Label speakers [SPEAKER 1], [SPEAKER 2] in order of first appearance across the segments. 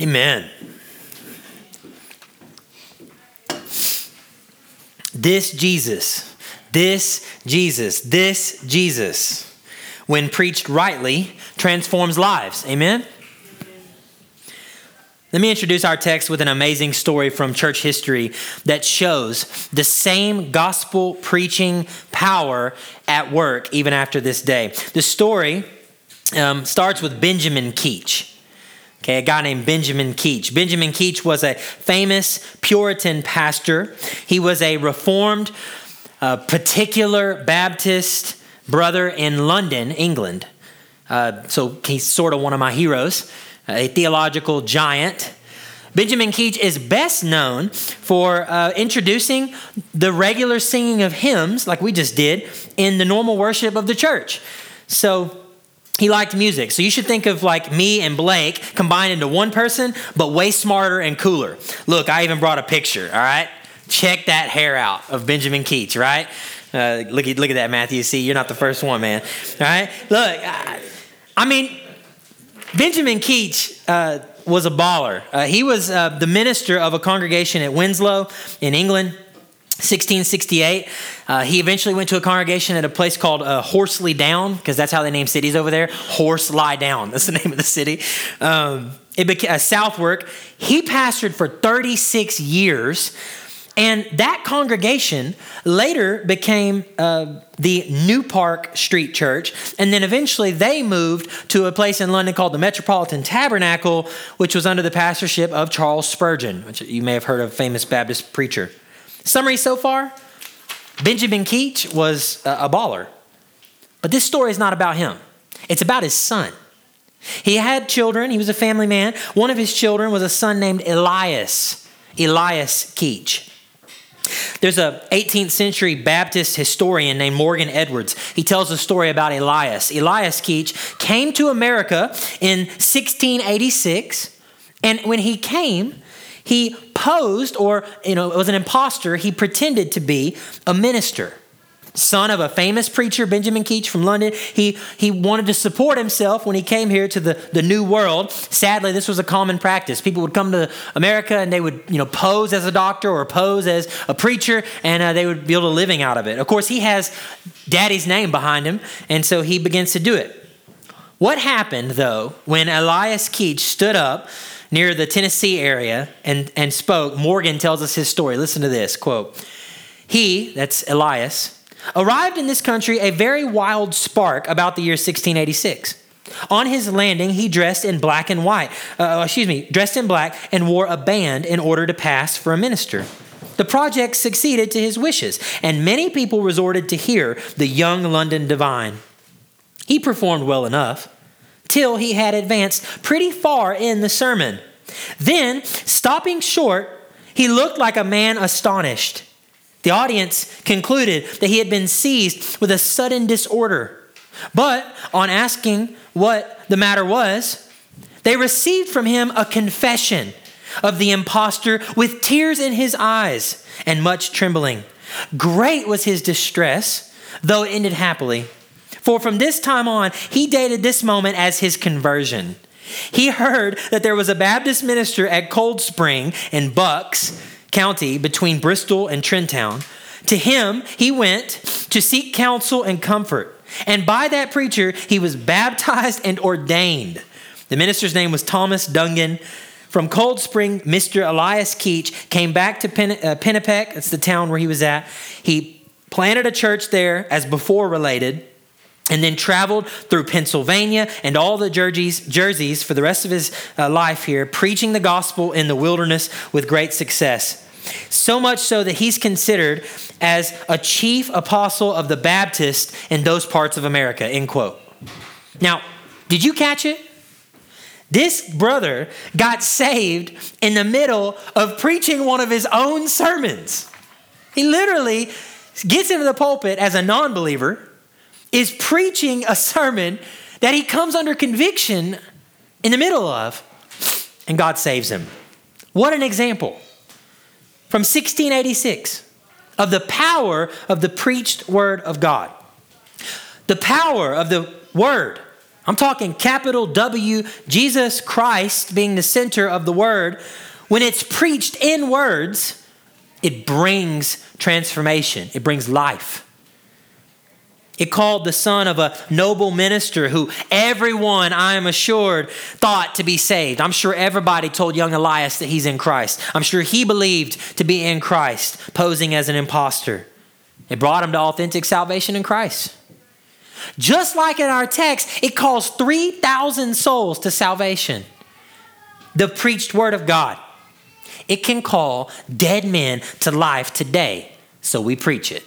[SPEAKER 1] Amen. This Jesus, this Jesus, this Jesus, when preached rightly, transforms lives. Amen? Let me introduce our text with an amazing story from church history that shows the same gospel preaching power at work even after this day. The story um, starts with Benjamin Keach. Okay, a guy named Benjamin Keach. Benjamin Keach was a famous Puritan pastor. He was a reformed, uh, particular Baptist brother in London, England. Uh, so he's sort of one of my heroes a theological giant. Benjamin Keach is best known for uh, introducing the regular singing of hymns, like we just did, in the normal worship of the church. So he liked music. So you should think of like me and Blake combined into one person, but way smarter and cooler. Look, I even brought a picture, all right? Check that hair out of Benjamin Keach, right? Uh, look, at, look at that, Matthew. See, you're not the first one, man. All right? Look, I, I mean, Benjamin Keach uh, was a baller. Uh, he was uh, the minister of a congregation at Winslow in England. 1668. Uh, he eventually went to a congregation at a place called uh, Horsley Down, because that's how they name cities over there. Horse Lie Down. That's the name of the city. Um, it became uh, Southwark. He pastored for 36 years and that congregation later became uh, the New Park Street Church. And then eventually they moved to a place in London called the Metropolitan Tabernacle, which was under the pastorship of Charles Spurgeon, which you may have heard of, famous Baptist preacher. Summary so far Benjamin Keach was a baller. But this story is not about him, it's about his son. He had children, he was a family man. One of his children was a son named Elias, Elias Keach. There's a 18th century Baptist historian named Morgan Edwards. He tells a story about Elias. Elias Keach came to America in 1686, and when he came, he posed, or you know, was an impostor. He pretended to be a minister son of a famous preacher, Benjamin Keach from London. He, he wanted to support himself when he came here to the, the New World. Sadly, this was a common practice. People would come to America and they would you know, pose as a doctor or pose as a preacher, and uh, they would build a living out of it. Of course, he has daddy's name behind him, and so he begins to do it. What happened, though, when Elias Keach stood up near the Tennessee area and, and spoke? Morgan tells us his story. Listen to this quote. He, that's Elias, arrived in this country a very wild spark about the year 1686. On his landing, he dressed in black and white, uh, excuse me, dressed in black and wore a band in order to pass for a minister. The project succeeded to his wishes, and many people resorted to hear the young London divine. He performed well enough till he had advanced pretty far in the sermon. Then, stopping short, he looked like a man astonished. The audience concluded that he had been seized with a sudden disorder. But on asking what the matter was, they received from him a confession of the impostor with tears in his eyes and much trembling. Great was his distress, though it ended happily. For from this time on, he dated this moment as his conversion. He heard that there was a Baptist minister at Cold Spring in Bucks County between Bristol and Trenton. To him, he went to seek counsel and comfort. And by that preacher, he was baptized and ordained. The minister's name was Thomas Dungan. From Cold Spring, Mr. Elias Keach came back to Pen- uh. That's the town where he was at. He planted a church there, as before related, and then traveled through Pennsylvania and all the jerseys, jerseys for the rest of his uh, life here, preaching the gospel in the wilderness with great success. So much so that he's considered as a chief apostle of the Baptist in those parts of America, end quote. Now, did you catch it? This brother got saved in the middle of preaching one of his own sermons. He literally gets into the pulpit as a non believer is preaching a sermon that he comes under conviction in the middle of, and God saves him. What an example from 1686 of the power of the preached word of God. The power of the word. I'm talking capital W, Jesus Christ being the center of the word. When it's preached in words, it brings transformation, it brings life. It called the son of a noble minister who everyone, I am assured, thought to be saved. I'm sure everybody told young Elias that he's in Christ. I'm sure he believed to be in Christ, posing as an impostor. It brought him to authentic salvation in Christ. Just like in our text, it calls 3,000 souls to salvation. The preached word of God. It can call dead men to life today, so we preach it.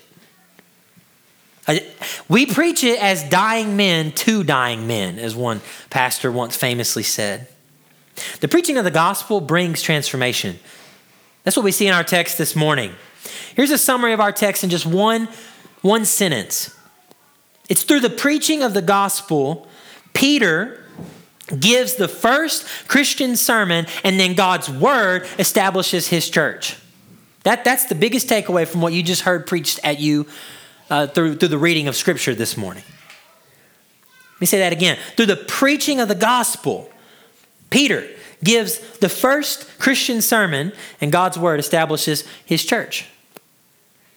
[SPEAKER 1] We preach it as dying men to dying men, as one pastor once famously said. The preaching of the gospel brings transformation. That's what we see in our text this morning. Here's a summary of our text in just one, one sentence. It's through the preaching of the gospel, Peter gives the first Christian sermon, and then God's word establishes his church. That, that's the biggest takeaway from what you just heard preached at you uh, through, through the reading of Scripture this morning. Let me say that again. Through the preaching of the gospel, Peter gives the first Christian sermon, and God's word establishes his church.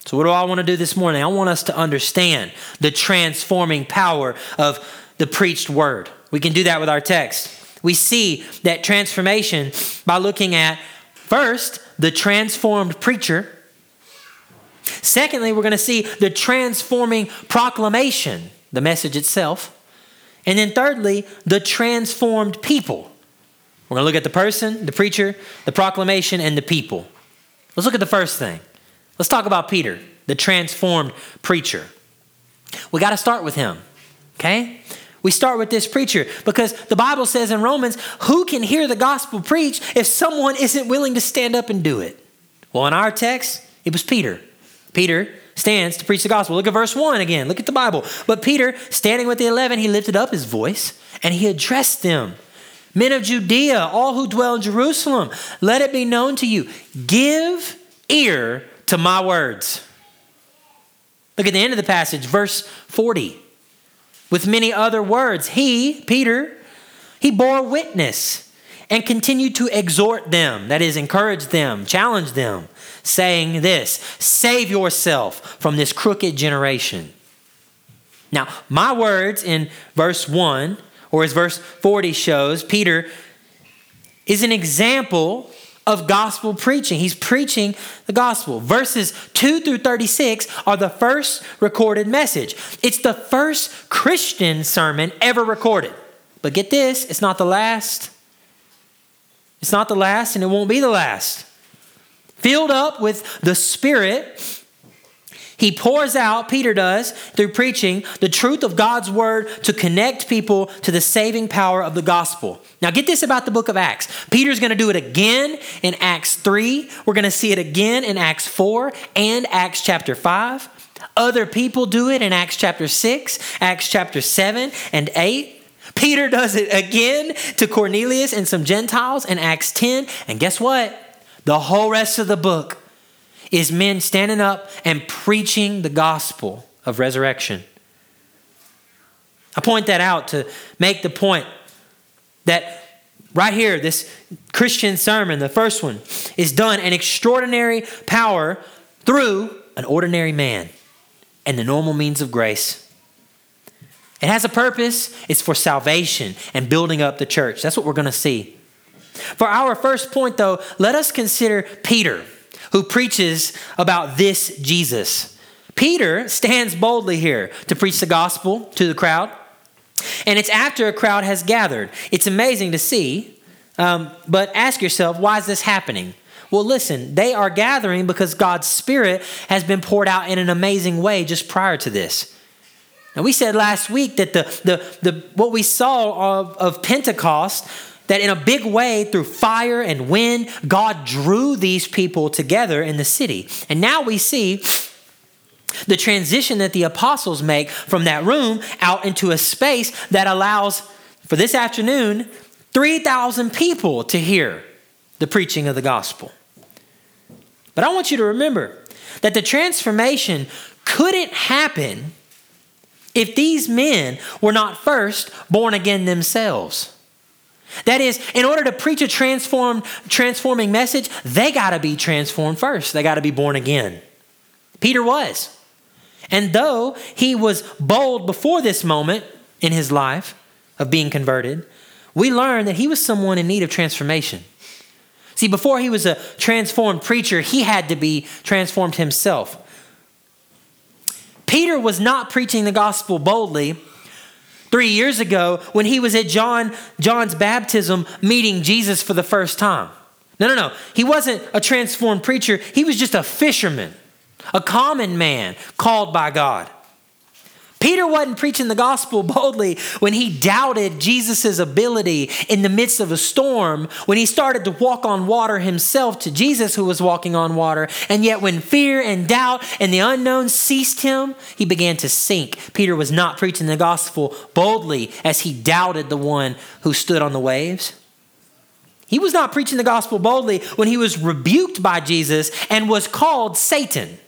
[SPEAKER 1] So, what do I want to do this morning? I want us to understand the transforming power of the preached word. We can do that with our text. We see that transformation by looking at first the transformed preacher Secondly, we're going to see the transforming proclamation, the message itself. And then thirdly, the transformed people. We're going to look at the person, the preacher, the proclamation, and the people. Let's look at the first thing. Let's talk about Peter, the transformed preacher. We got to start with him, okay? We start with this preacher because the Bible says in Romans, who can hear the gospel preached if someone isn't willing to stand up and do it? Well, in our text, it was Peter. Peter stands to preach the gospel. Look at verse 1 again. Look at the Bible. But Peter, standing with the eleven, he lifted up his voice and he addressed them. Men of Judea, all who dwell in Jerusalem, let it be known to you. Give ear to my words. Look at the end of the passage, verse 40. With many other words, he, Peter, he bore witness and continue to exhort them, that is, encourage them, challenge them saying this Save yourself from this crooked generation. Now, my words in verse 1, or as verse 40 shows, Peter is an example of gospel preaching. He's preaching the gospel. Verses 2 through 36 are the first recorded message. It's the first Christian sermon ever recorded. But get this, it's not the last. It's not the last, and it won't be the last filled up with the Spirit, he pours out, Peter does, through preaching the truth of God's word to connect people to the saving power of the gospel. Now, get this about the book of Acts. Peter's going to do it again in Acts 3. We're going to see it again in Acts 4 and Acts chapter 5. Other people do it in Acts chapter 6, Acts chapter 7 and 8. Peter does it again to Cornelius and some Gentiles in Acts 10. And guess what? The whole rest of the book is men standing up and preaching the gospel of resurrection. I point that out to make the point that right here, this Christian sermon, the first one, is done in extraordinary power through an ordinary man and the normal means of grace. It has a purpose, it's for salvation and building up the church. That's what we're going to see. For our first point, though, let us consider Peter, who preaches about this Jesus. Peter stands boldly here to preach the gospel to the crowd, and it's after a crowd has gathered. It's amazing to see, um, but ask yourself, why is this happening? Well, listen, they are gathering because God's Spirit has been poured out in an amazing way just prior to this. Now, we said last week that the, the, the, what we saw of, of Pentecost that in a big way, through fire and wind, God drew these people together in the city. And now we see the transition that the apostles make from that room out into a space that allows, for this afternoon, 3,000 people to hear the preaching of the gospel. But I want you to remember that the transformation couldn't happen if these men were not first born again themselves. That is, in order to preach a transformed, transforming message, they got to be transformed first. They got to be born again. Peter was. And though he was bold before this moment in his life of being converted, we learn that he was someone in need of transformation. See, before he was a transformed preacher, he had to be transformed himself. Peter was not preaching the gospel boldly three years ago when he was at John, John's baptism meeting Jesus for the first time. No, no, no. He wasn't a transformed preacher, he was just a fisherman, a common man called by God. Peter wasn't preaching the gospel boldly when he doubted Jesus' ability in the midst of a storm, when he started to walk on water himself to Jesus, who was walking on water. And yet, when fear and doubt and the unknown seized him, he began to sink. Peter was not preaching the gospel boldly as he doubted the one who stood on the waves. He was not preaching the gospel boldly when he was rebuked by Jesus and was called Satan.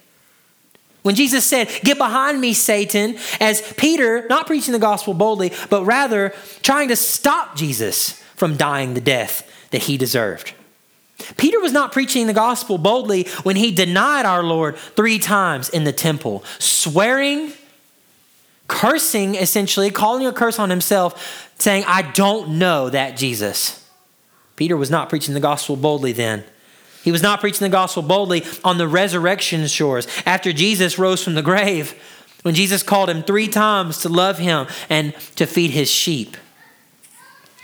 [SPEAKER 1] When Jesus said, Get behind me, Satan, as Peter, not preaching the gospel boldly, but rather trying to stop Jesus from dying the death that he deserved. Peter was not preaching the gospel boldly when he denied our Lord three times in the temple, swearing, cursing, essentially, calling a curse on himself, saying, I don't know that Jesus. Peter was not preaching the gospel boldly then. He was not preaching the gospel boldly on the resurrection shores after Jesus rose from the grave, when Jesus called him three times to love him and to feed his sheep.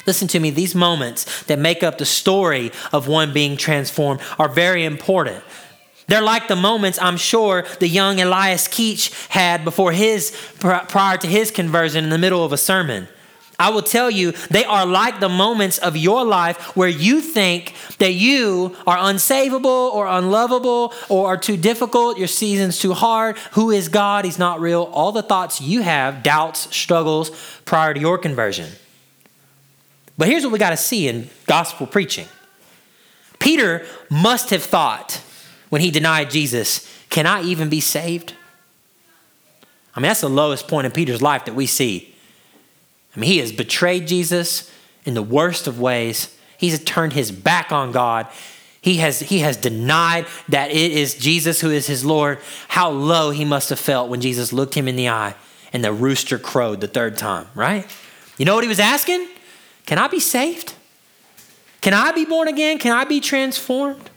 [SPEAKER 1] Listen to me, these moments that make up the story of one being transformed are very important. They're like the moments I'm sure the young Elias Keach had before his prior to his conversion in the middle of a sermon. I will tell you, they are like the moments of your life where you think that you are unsavable or unlovable or are too difficult, your season's too hard. Who is God? He's not real. All the thoughts you have, doubts, struggles prior to your conversion. But here's what we got to see in gospel preaching Peter must have thought when he denied Jesus, Can I even be saved? I mean, that's the lowest point in Peter's life that we see. I mean, he has betrayed Jesus in the worst of ways. He's turned his back on God. He has, he has denied that it is Jesus who is his Lord. How low he must have felt when Jesus looked him in the eye and the rooster crowed the third time, right? You know what he was asking? Can I be saved? Can I be born again? Can I be transformed?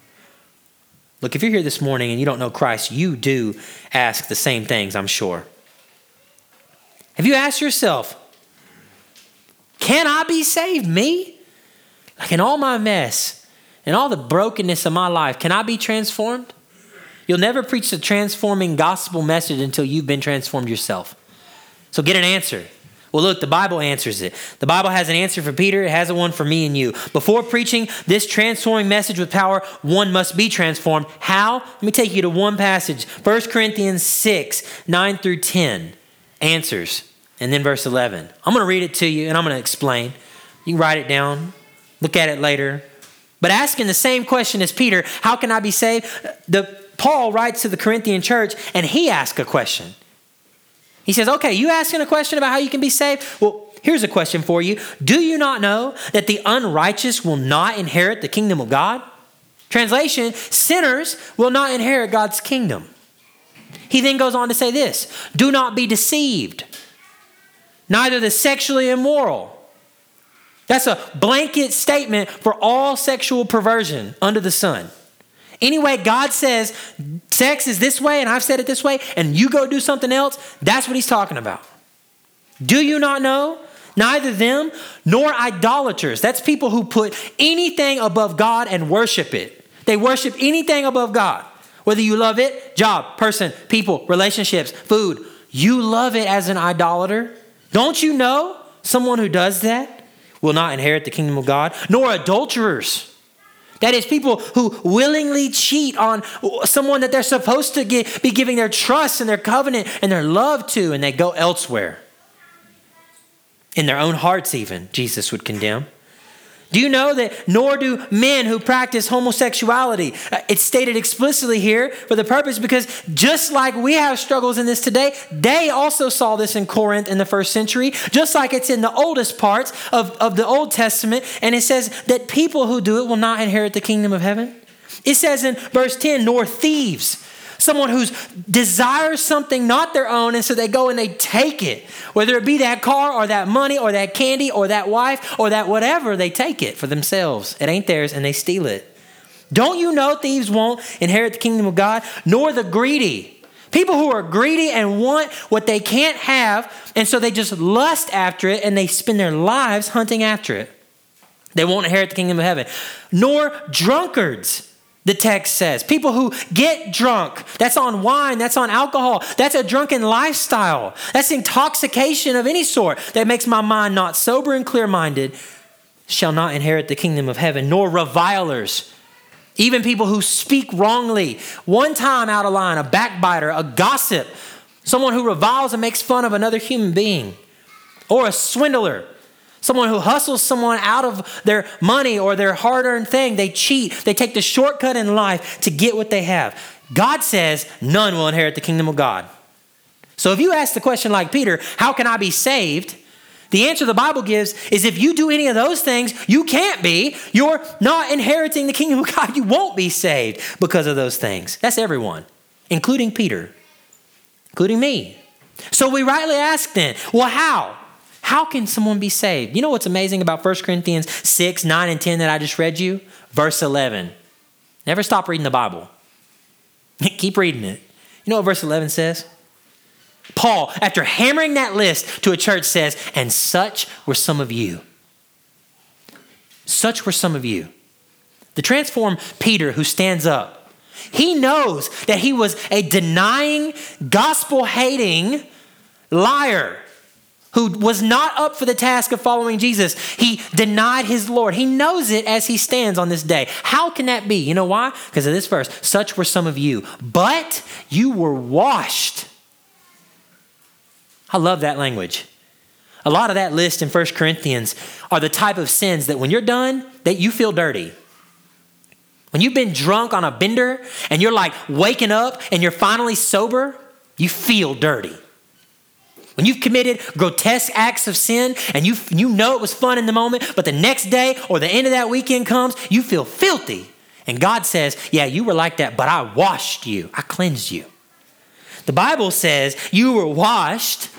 [SPEAKER 1] Look, if you're here this morning and you don't know Christ, you do ask the same things, I'm sure. Have you asked yourself, can I be saved? Me? Like in all my mess and all the brokenness of my life, can I be transformed? You'll never preach the transforming gospel message until you've been transformed yourself. So get an answer. Well, look, the Bible answers it. The Bible has an answer for Peter, it has a one for me and you. Before preaching this transforming message with power, one must be transformed. How? Let me take you to one passage 1 Corinthians 6 9 through 10 answers. And then verse 11. I'm going to read it to you and I'm going to explain. You can write it down, look at it later. But asking the same question as Peter, how can I be saved? The Paul writes to the Corinthian church and he asks a question. He says, "Okay, you asking a question about how you can be saved? Well, here's a question for you. Do you not know that the unrighteous will not inherit the kingdom of God?" Translation, sinners will not inherit God's kingdom. He then goes on to say this, "Do not be deceived." Neither the sexually immoral. That's a blanket statement for all sexual perversion under the sun. Anyway, God says sex is this way, and I've said it this way, and you go do something else, that's what he's talking about. Do you not know? Neither them nor idolaters. That's people who put anything above God and worship it. They worship anything above God. Whether you love it, job, person, people, relationships, food, you love it as an idolater. Don't you know someone who does that will not inherit the kingdom of God? Nor adulterers. That is, people who willingly cheat on someone that they're supposed to get, be giving their trust and their covenant and their love to, and they go elsewhere. In their own hearts, even, Jesus would condemn. Do you know that nor do men who practice homosexuality? Uh, it's stated explicitly here for the purpose because just like we have struggles in this today, they also saw this in Corinth in the first century, just like it's in the oldest parts of, of the Old Testament. And it says that people who do it will not inherit the kingdom of heaven. It says in verse 10, nor thieves someone who desires something not their own, and so they go and they take it. Whether it be that car or that money or that candy or that wife or that whatever, they take it for themselves. It ain't theirs and they steal it. Don't you know thieves won't inherit the kingdom of God, nor the greedy? People who are greedy and want what they can't have, and so they just lust after it and they spend their lives hunting after it. They won't inherit the kingdom of heaven. Nor drunkards the text says. People who get drunk, that's on wine, that's on alcohol, that's a drunken lifestyle. That's intoxication of any sort that makes my mind not sober and clear minded, shall not inherit the kingdom of heaven, nor revilers. Even people who speak wrongly, one time out of line, a backbiter, a gossip, someone who reviles and makes fun of another human being, or a swindler Someone who hustles someone out of their money or their hard earned thing. They cheat. They take the shortcut in life to get what they have. God says none will inherit the kingdom of God. So if you ask the question like Peter, how can I be saved? The answer the Bible gives is if you do any of those things, you can't be. You're not inheriting the kingdom of God. You won't be saved because of those things. That's everyone, including Peter, including me. So we rightly ask then, well, how? How can someone be saved? You know what's amazing about 1 Corinthians 6, 9, and 10 that I just read you? Verse 11. Never stop reading the Bible. Keep reading it. You know what verse 11 says? Paul, after hammering that list to a church, says, And such were some of you. Such were some of you. The transformed Peter who stands up, he knows that he was a denying, gospel hating liar who was not up for the task of following Jesus. He denied his Lord. He knows it as he stands on this day. How can that be? You know why? Because of this verse. Such were some of you, but you were washed. I love that language. A lot of that list in 1 Corinthians are the type of sins that when you're done, that you feel dirty. When you've been drunk on a bender and you're like waking up and you're finally sober, you feel dirty. When you've committed grotesque acts of sin and you, you know it was fun in the moment, but the next day or the end of that weekend comes, you feel filthy. And God says, Yeah, you were like that, but I washed you, I cleansed you. The Bible says you were washed,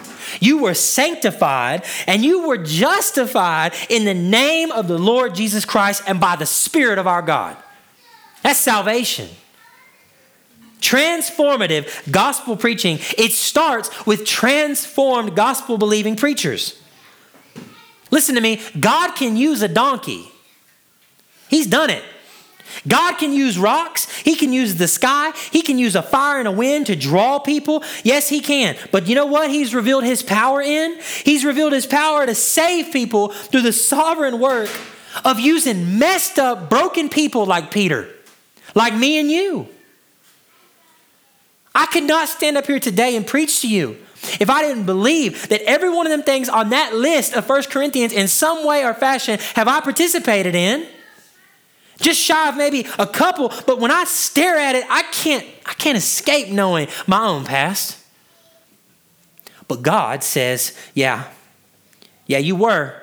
[SPEAKER 1] you were sanctified, and you were justified in the name of the Lord Jesus Christ and by the Spirit of our God. That's salvation. Transformative gospel preaching, it starts with transformed gospel believing preachers. Listen to me, God can use a donkey. He's done it. God can use rocks. He can use the sky. He can use a fire and a wind to draw people. Yes, He can. But you know what He's revealed His power in? He's revealed His power to save people through the sovereign work of using messed up, broken people like Peter, like me and you. I could not stand up here today and preach to you if I didn't believe that every one of them things on that list of First Corinthians in some way or fashion have I participated in. Just shy of maybe a couple, but when I stare at it, I can't I can't escape knowing my own past. But God says, yeah. Yeah, you were.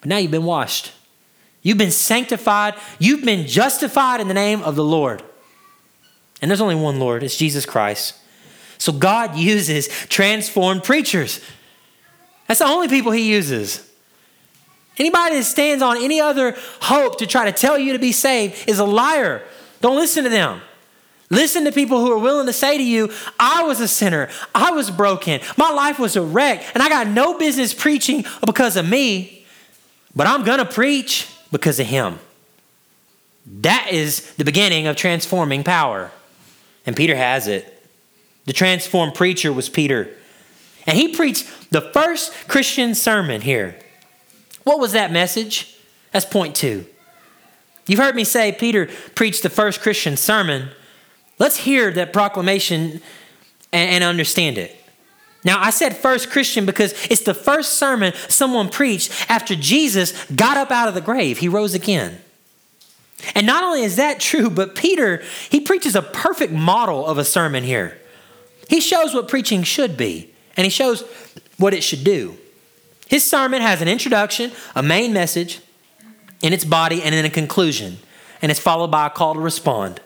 [SPEAKER 1] But now you've been washed. You've been sanctified. You've been justified in the name of the Lord. And there's only one Lord, it's Jesus Christ. So God uses transformed preachers. That's the only people he uses. Anybody that stands on any other hope to try to tell you to be saved is a liar. Don't listen to them. Listen to people who are willing to say to you, I was a sinner. I was broken. My life was a wreck. And I got no business preaching because of me, but I'm going to preach because of him. That is the beginning of transforming power. And Peter has it. The transformed preacher was Peter. And he preached the first Christian sermon here. What was that message? That's point two. You've heard me say Peter preached the first Christian sermon. Let's hear that proclamation and, and understand it. Now, I said first Christian because it's the first sermon someone preached after Jesus got up out of the grave. He rose again. And not only is that true, but Peter, he preaches a perfect model of a sermon here. He shows what preaching should be, and he shows what it should do. His sermon has an introduction, a main message in its body, and then a conclusion, and it's followed by a call to respond.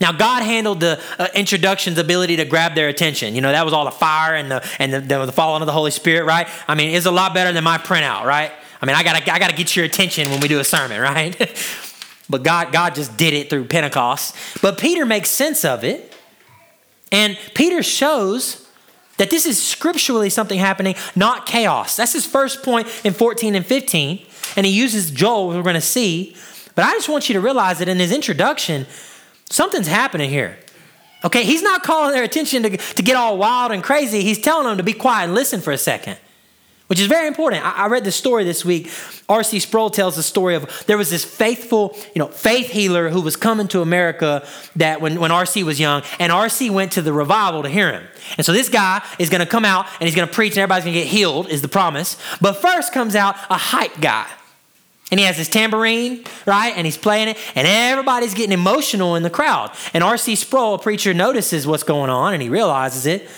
[SPEAKER 1] Now, God handled the uh, introduction's ability to grab their attention. You know, that was all the fire and the and the, the, the falling of the Holy Spirit, right? I mean, it's a lot better than my printout, right? I mean, I gotta I gotta get your attention when we do a sermon, right? But God God just did it through Pentecost. But Peter makes sense of it, and Peter shows that this is scripturally something happening, not chaos. That's his first point in 14 and 15, and he uses Joel, we're going to see. But I just want you to realize that in his introduction Something's happening here. Okay, he's not calling their attention to, to get all wild and crazy. He's telling them to be quiet and listen for a second, which is very important. I, read the story this week. R.C. Sproul tells the story of there was this faithful, you know, faith healer who was coming to America that when, when R.C. was young, and R.C. went to the revival to hear him. And so this guy is going to come out and he's going to preach and everybody's going to get healed, is the promise. But first comes out a hype guy and he has his tambourine, right? And he's playing it, and everybody's getting emotional in the crowd. And R.C. Sproul, a preacher, notices what's going on and he realizes it.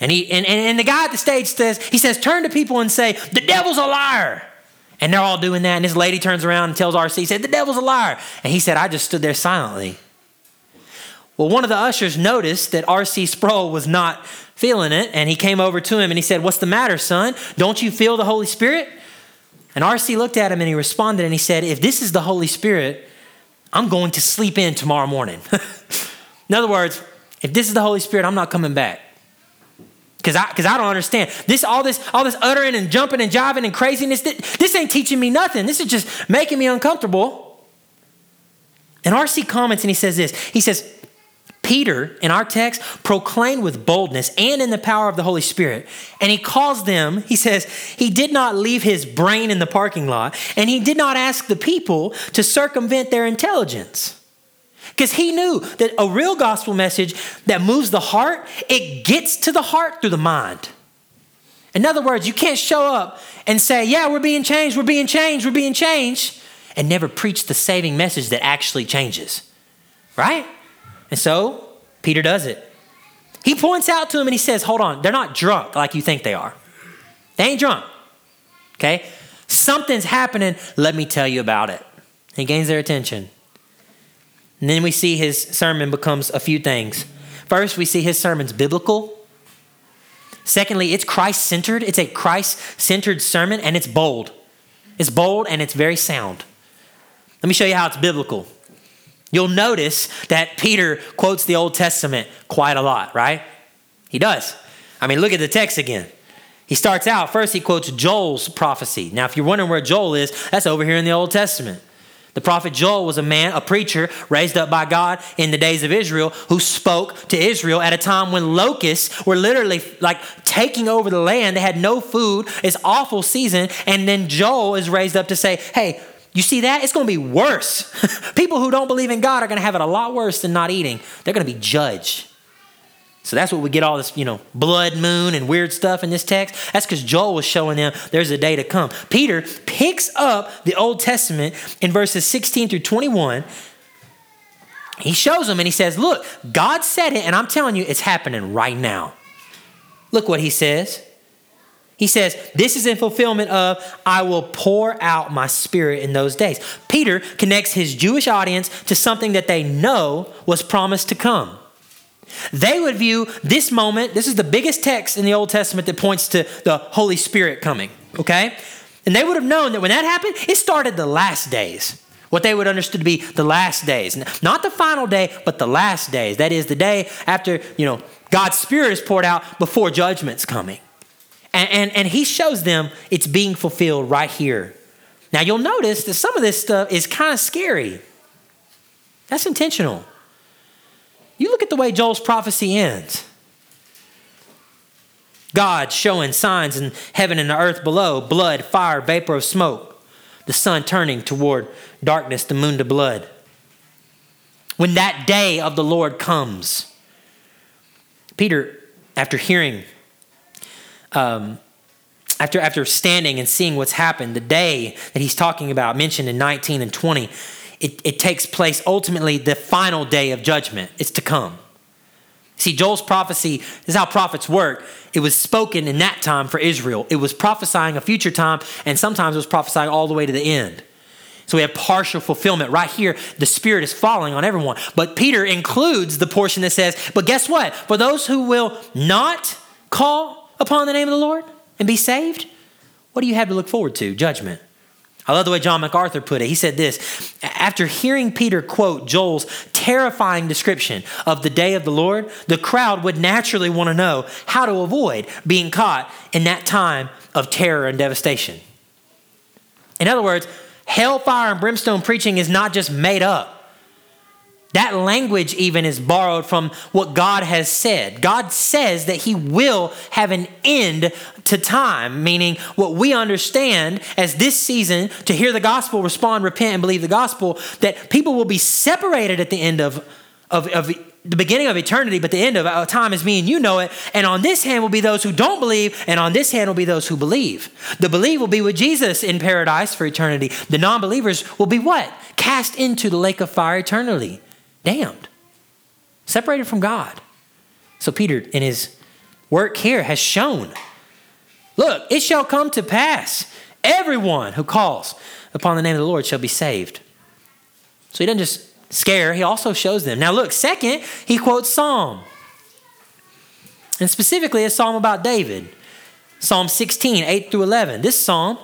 [SPEAKER 1] And, he, and, and, the guy at the stage says, he says, turn to people and say, the devil's a liar. And they're all doing that. And this lady turns around and tells R.C., He said, the devil's a liar. And he said, I just stood there silently. Well, one of the ushers noticed that R.C. Sproul was not feeling it, and he came over to him and he said, What's the matter, son? Don't you feel the Holy Spirit? And RC looked at him and he responded and he said, If this is the Holy Spirit, I'm going to sleep in tomorrow morning. in other words, if this is the Holy Spirit, I'm not coming back. Because I, cause I don't understand. This, all this, all this uttering and jumping and jiving and craziness, this, this ain't teaching me nothing. This is just making me uncomfortable. And RC comments and he says this. He says, Peter, in our text, proclaimed with boldness and in the power of the Holy Spirit. And he calls them, he says, he did not leave his brain in the parking lot, and he did not ask the people to circumvent their intelligence. Because he knew that a real gospel message that moves the heart, it gets to the heart through the mind. In other words, you can't show up and say, Yeah, we're being changed, we're being changed, we're being changed, and never preach the saving message that actually changes. Right? And so Peter does it. He points out to him and he says, Hold on, they're not drunk like you think they are. They ain't drunk. Okay? Something's happening. Let me tell you about it. He gains their attention. And then we see his sermon becomes a few things. First, we see his sermon's biblical. Secondly, it's Christ centered. It's a Christ centered sermon and it's bold. It's bold and it's very sound. Let me show you how it's biblical. You'll notice that Peter quotes the Old Testament quite a lot, right? He does. I mean, look at the text again. He starts out, first, he quotes Joel's prophecy. Now, if you're wondering where Joel is, that's over here in the Old Testament. The prophet Joel was a man, a preacher raised up by God in the days of Israel who spoke to Israel at a time when locusts were literally like taking over the land. They had no food. It's awful season. And then Joel is raised up to say, hey, you see that? It's going to be worse. People who don't believe in God are going to have it a lot worse than not eating. They're going to be judged. So that's what we get all this, you know, blood moon and weird stuff in this text. That's because Joel was showing them there's a day to come. Peter picks up the Old Testament in verses 16 through 21. He shows them and he says, Look, God said it, and I'm telling you, it's happening right now. Look what he says. He says, This is in fulfillment of, I will pour out my spirit in those days. Peter connects his Jewish audience to something that they know was promised to come. They would view this moment, this is the biggest text in the Old Testament that points to the Holy Spirit coming, okay? And they would have known that when that happened, it started the last days. What they would understood to be the last days. Not the final day, but the last days. That is the day after, you know, God's Spirit is poured out before judgment's coming. And, and, and he shows them it's being fulfilled right here. Now you'll notice that some of this stuff is kind of scary. That's intentional. You look at the way Joel's prophecy ends. God showing signs in heaven and the earth below blood, fire, vapor of smoke, the sun turning toward darkness, the moon to blood. When that day of the Lord comes, Peter, after hearing um, after, after standing and seeing what's happened, the day that he's talking about, mentioned in 19 and 20, it, it takes place ultimately the final day of judgment. It's to come. See, Joel's prophecy is how prophets work. It was spoken in that time for Israel. It was prophesying a future time, and sometimes it was prophesying all the way to the end. So we have partial fulfillment. Right here, the Spirit is falling on everyone. But Peter includes the portion that says, But guess what? For those who will not call upon the name of the Lord and be saved, what do you have to look forward to? Judgment. I love the way John MacArthur put it. He said this After hearing Peter quote Joel's terrifying description of the day of the Lord, the crowd would naturally want to know how to avoid being caught in that time of terror and devastation. In other words, hellfire and brimstone preaching is not just made up. That language even is borrowed from what God has said. God says that He will have an end to time, meaning what we understand as this season to hear the gospel, respond, repent, and believe the gospel, that people will be separated at the end of, of, of the beginning of eternity, but the end of time is me and you know it. And on this hand will be those who don't believe, and on this hand will be those who believe. The believe will be with Jesus in paradise for eternity. The non believers will be what? Cast into the lake of fire eternally damned, separated from God. So Peter, in his work here, has shown look, it shall come to pass. Everyone who calls upon the name of the Lord shall be saved. So he doesn't just scare, he also shows them. Now, look, second, he quotes Psalm. And specifically, a psalm about David. Psalm 16, 8 through 11. This psalm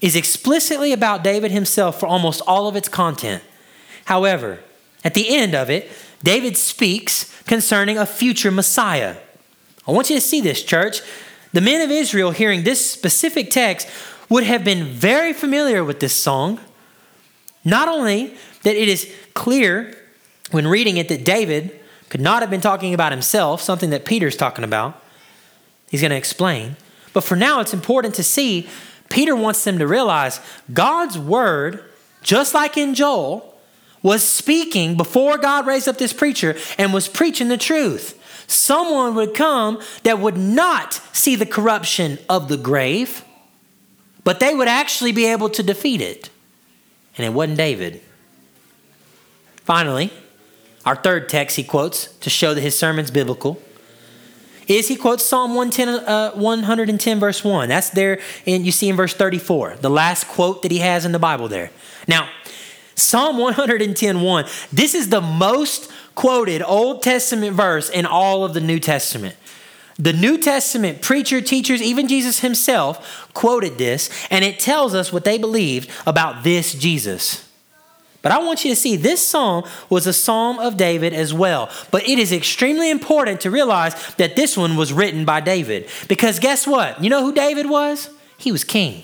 [SPEAKER 1] is explicitly about David himself for almost all of its content. However, at the end of it, David speaks concerning a future Messiah. I want you to see this, church. The men of Israel, hearing this specific text, would have been very familiar with this song. Not only that it is clear when reading it that David could not have been talking about himself, something that Peter's talking about. He's going to explain. But for now, it's important to see Peter wants them to realize God's word, just like in Joel, was speaking before God raised up this preacher and was preaching the truth. Someone would come that would not see the corruption of the grave, but they would actually be able to defeat it. And it wasn't David. Finally, our third text he quotes to show that his sermon's biblical is he quotes Psalm 110, uh, 110 verse 1. That's there, and you see in verse 34, the last quote that he has in the Bible there. Now, Psalm 110:1. This is the most quoted Old Testament verse in all of the New Testament. The New Testament preacher, teachers, even Jesus himself quoted this, and it tells us what they believed about this Jesus. But I want you to see this psalm was a psalm of David as well. But it is extremely important to realize that this one was written by David. Because guess what? You know who David was? He was king.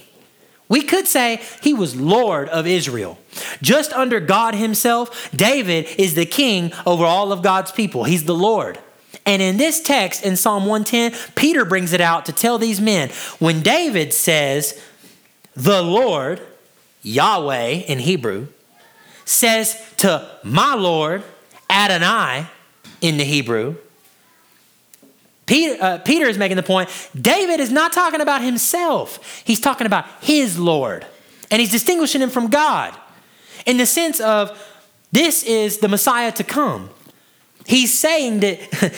[SPEAKER 1] We could say he was Lord of Israel. Just under God himself, David is the king over all of God's people. He's the Lord. And in this text in Psalm 110, Peter brings it out to tell these men when David says, the Lord, Yahweh in Hebrew, says to my Lord, Adonai in the Hebrew, Peter, uh, Peter is making the point David is not talking about himself, he's talking about his Lord. And he's distinguishing him from God in the sense of this is the Messiah to come. He's saying that.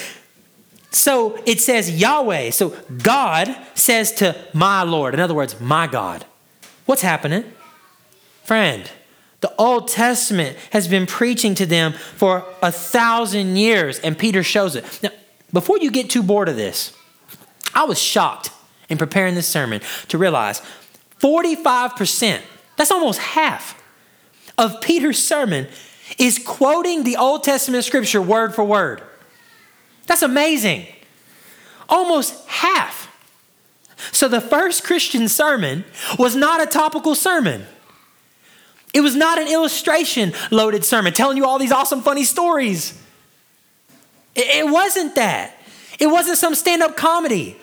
[SPEAKER 1] so it says Yahweh. So God says to my Lord, in other words, my God. What's happening? Friend, the Old Testament has been preaching to them for a thousand years, and Peter shows it. Now, before you get too bored of this, I was shocked in preparing this sermon to realize 45%, that's almost half, of Peter's sermon is quoting the Old Testament scripture word for word. That's amazing. Almost half. So the first Christian sermon was not a topical sermon. It was not an illustration loaded sermon telling you all these awesome, funny stories. It wasn't that. It wasn't some stand up comedy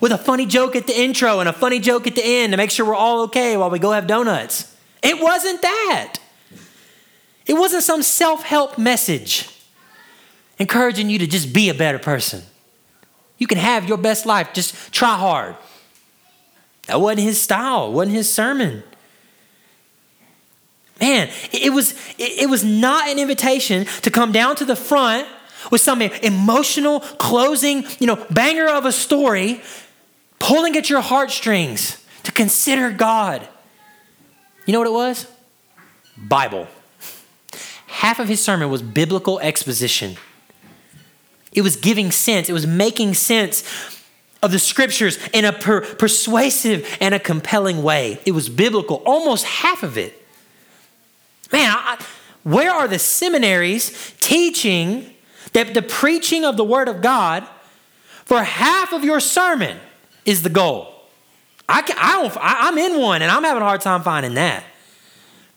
[SPEAKER 1] with a funny joke at the intro and a funny joke at the end to make sure we're all okay while we go have donuts. It wasn't that. It wasn't some self help message encouraging you to just be a better person. You can have your best life, just try hard. That wasn't his style, it wasn't his sermon. Man, it was, it was not an invitation to come down to the front with some emotional closing, you know, banger of a story, pulling at your heartstrings to consider God. You know what it was? Bible. Half of his sermon was biblical exposition. It was giving sense, it was making sense of the scriptures in a per- persuasive and a compelling way. It was biblical, almost half of it. Man, I, where are the seminaries teaching that the preaching of the Word of God for half of your sermon is the goal? I, can, I don't, I, I'm in one and I'm having a hard time finding that.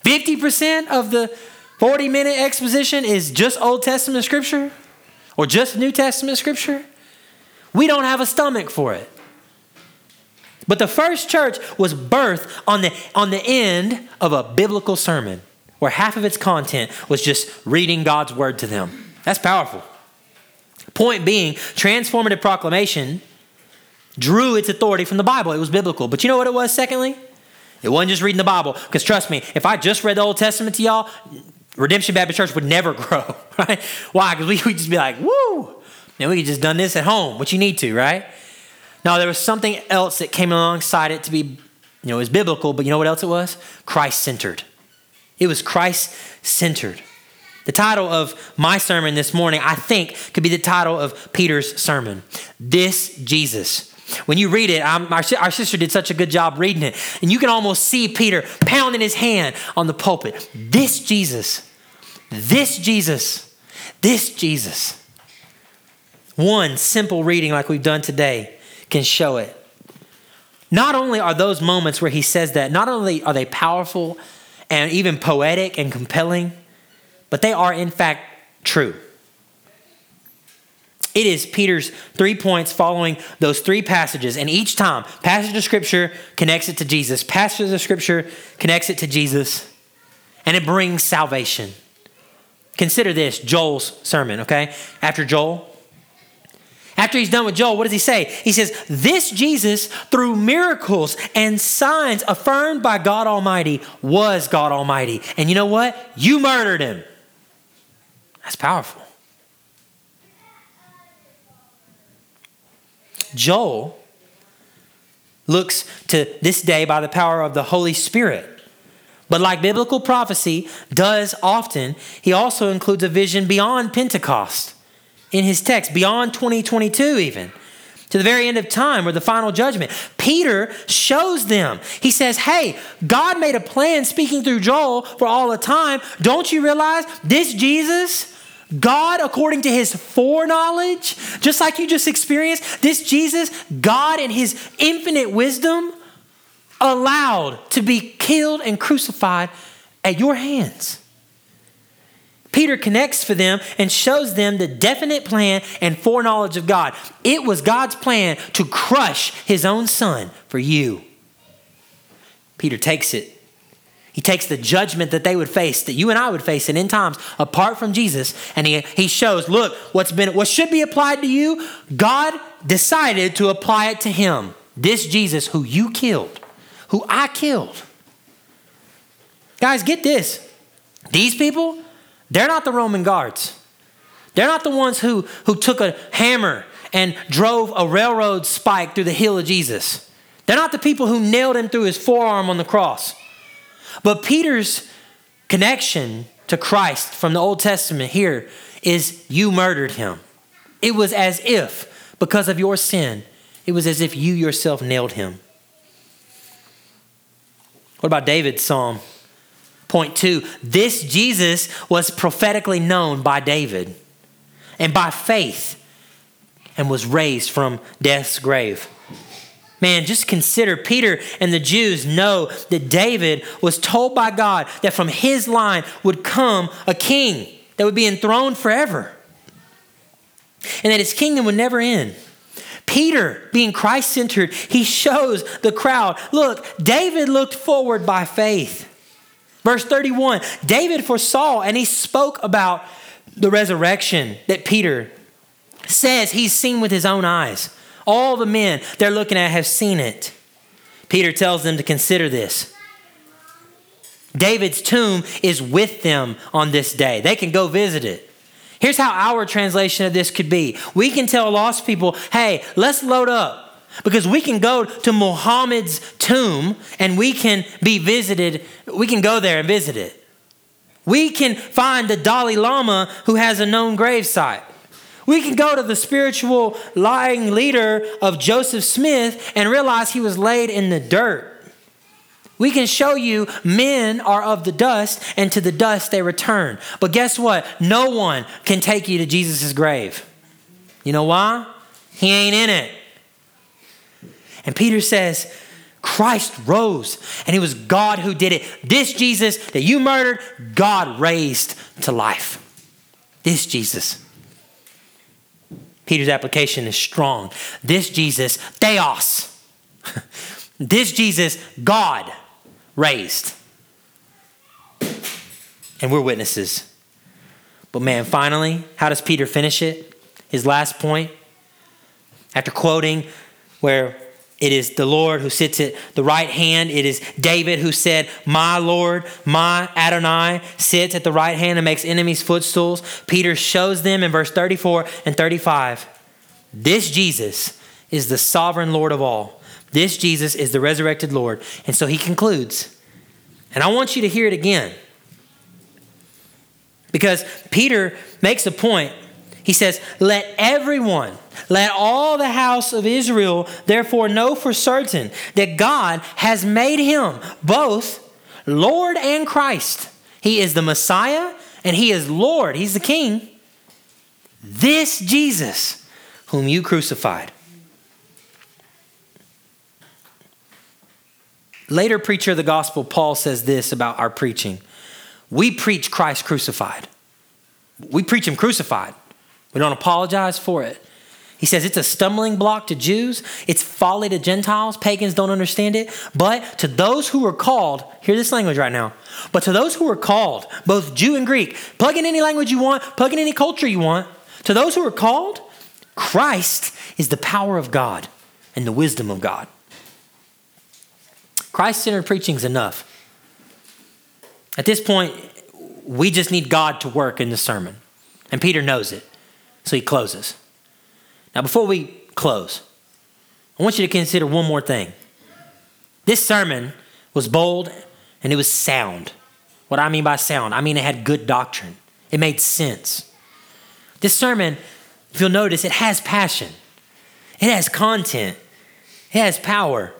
[SPEAKER 1] 50% of the 40 minute exposition is just Old Testament scripture or just New Testament scripture. We don't have a stomach for it. But the first church was birthed on the, on the end of a biblical sermon where half of its content was just reading God's word to them. That's powerful. Point being, transformative proclamation drew its authority from the Bible. It was biblical. But you know what it was, secondly? It wasn't just reading the Bible. Because trust me, if I just read the Old Testament to y'all, Redemption Baptist Church would never grow, right? Why? Because we would just be like, woo, and we could just done this at home, which you need to, right? No, there was something else that came alongside it to be, you know, it was biblical, but you know what else it was? Christ centered. It was Christ centered. The title of my sermon this morning, I think, could be the title of Peter's sermon This Jesus. When you read it, our, our sister did such a good job reading it, and you can almost see Peter pounding his hand on the pulpit. This Jesus, this Jesus, this Jesus. One simple reading like we've done today can show it. Not only are those moments where he says that, not only are they powerful and even poetic and compelling, but they are in fact true. It is Peter's three points following those three passages, and each time, passage of scripture connects it to Jesus, passage of scripture connects it to Jesus, and it brings salvation. Consider this Joel's sermon, okay? After Joel, after he's done with Joel, what does he say? He says, This Jesus, through miracles and signs affirmed by God Almighty, was God Almighty. And you know what? You murdered him. That's powerful. Joel looks to this day by the power of the Holy Spirit. But like biblical prophecy does often, he also includes a vision beyond Pentecost in his text, beyond 2022 even, to the very end of time or the final judgment. Peter shows them. He says, Hey, God made a plan speaking through Joel for all the time. Don't you realize this Jesus? God, according to his foreknowledge, just like you just experienced, this Jesus, God in his infinite wisdom, allowed to be killed and crucified at your hands. Peter connects for them and shows them the definite plan and foreknowledge of God. It was God's plan to crush his own son for you. Peter takes it. He takes the judgment that they would face, that you and I would face in end times apart from Jesus, and he, he shows, look, what's been what should be applied to you, God decided to apply it to him. This Jesus who you killed, who I killed. Guys, get this. These people, they're not the Roman guards. They're not the ones who, who took a hammer and drove a railroad spike through the heel of Jesus. They're not the people who nailed him through his forearm on the cross. But Peter's connection to Christ from the Old Testament here is you murdered him. It was as if, because of your sin, it was as if you yourself nailed him. What about David's psalm? Point two this Jesus was prophetically known by David and by faith and was raised from death's grave. Man, just consider Peter and the Jews know that David was told by God that from his line would come a king that would be enthroned forever and that his kingdom would never end. Peter, being Christ centered, he shows the crowd look, David looked forward by faith. Verse 31 David foresaw and he spoke about the resurrection that Peter says he's seen with his own eyes. All the men they're looking at have seen it. Peter tells them to consider this. David's tomb is with them on this day. They can go visit it. Here's how our translation of this could be we can tell lost people, hey, let's load up. Because we can go to Muhammad's tomb and we can be visited, we can go there and visit it. We can find the Dalai Lama who has a known gravesite. We can go to the spiritual lying leader of Joseph Smith and realize he was laid in the dirt. We can show you men are of the dust, and to the dust they return. But guess what? No one can take you to Jesus' grave. You know why? He ain't in it. And Peter says, Christ rose, and it was God who did it. This Jesus that you murdered, God raised to life. This Jesus. Peter's application is strong. This Jesus, Theos. this Jesus, God raised. And we're witnesses. But man, finally, how does Peter finish it? His last point, after quoting where it is the Lord who sits at the right hand. It is David who said, My Lord, my Adonai sits at the right hand and makes enemies footstools. Peter shows them in verse 34 and 35 this Jesus is the sovereign Lord of all. This Jesus is the resurrected Lord. And so he concludes, and I want you to hear it again. Because Peter makes a point he says, Let everyone, let all the house of Israel therefore know for certain that God has made him both Lord and Christ. He is the Messiah and he is Lord. He's the King. This Jesus, whom you crucified. Later preacher of the gospel, Paul says this about our preaching. We preach Christ crucified. We preach him crucified. We don't apologize for it. He says it's a stumbling block to Jews, it's folly to Gentiles, pagans don't understand it. But to those who are called, hear this language right now. But to those who are called, both Jew and Greek, plug in any language you want, plug in any culture you want. To those who are called, Christ is the power of God and the wisdom of God. Christ centered preaching is enough. At this point, we just need God to work in the sermon. And Peter knows it. So he closes. Now, before we close, I want you to consider one more thing. This sermon was bold and it was sound. What I mean by sound, I mean it had good doctrine, it made sense. This sermon, if you'll notice, it has passion, it has content, it has power.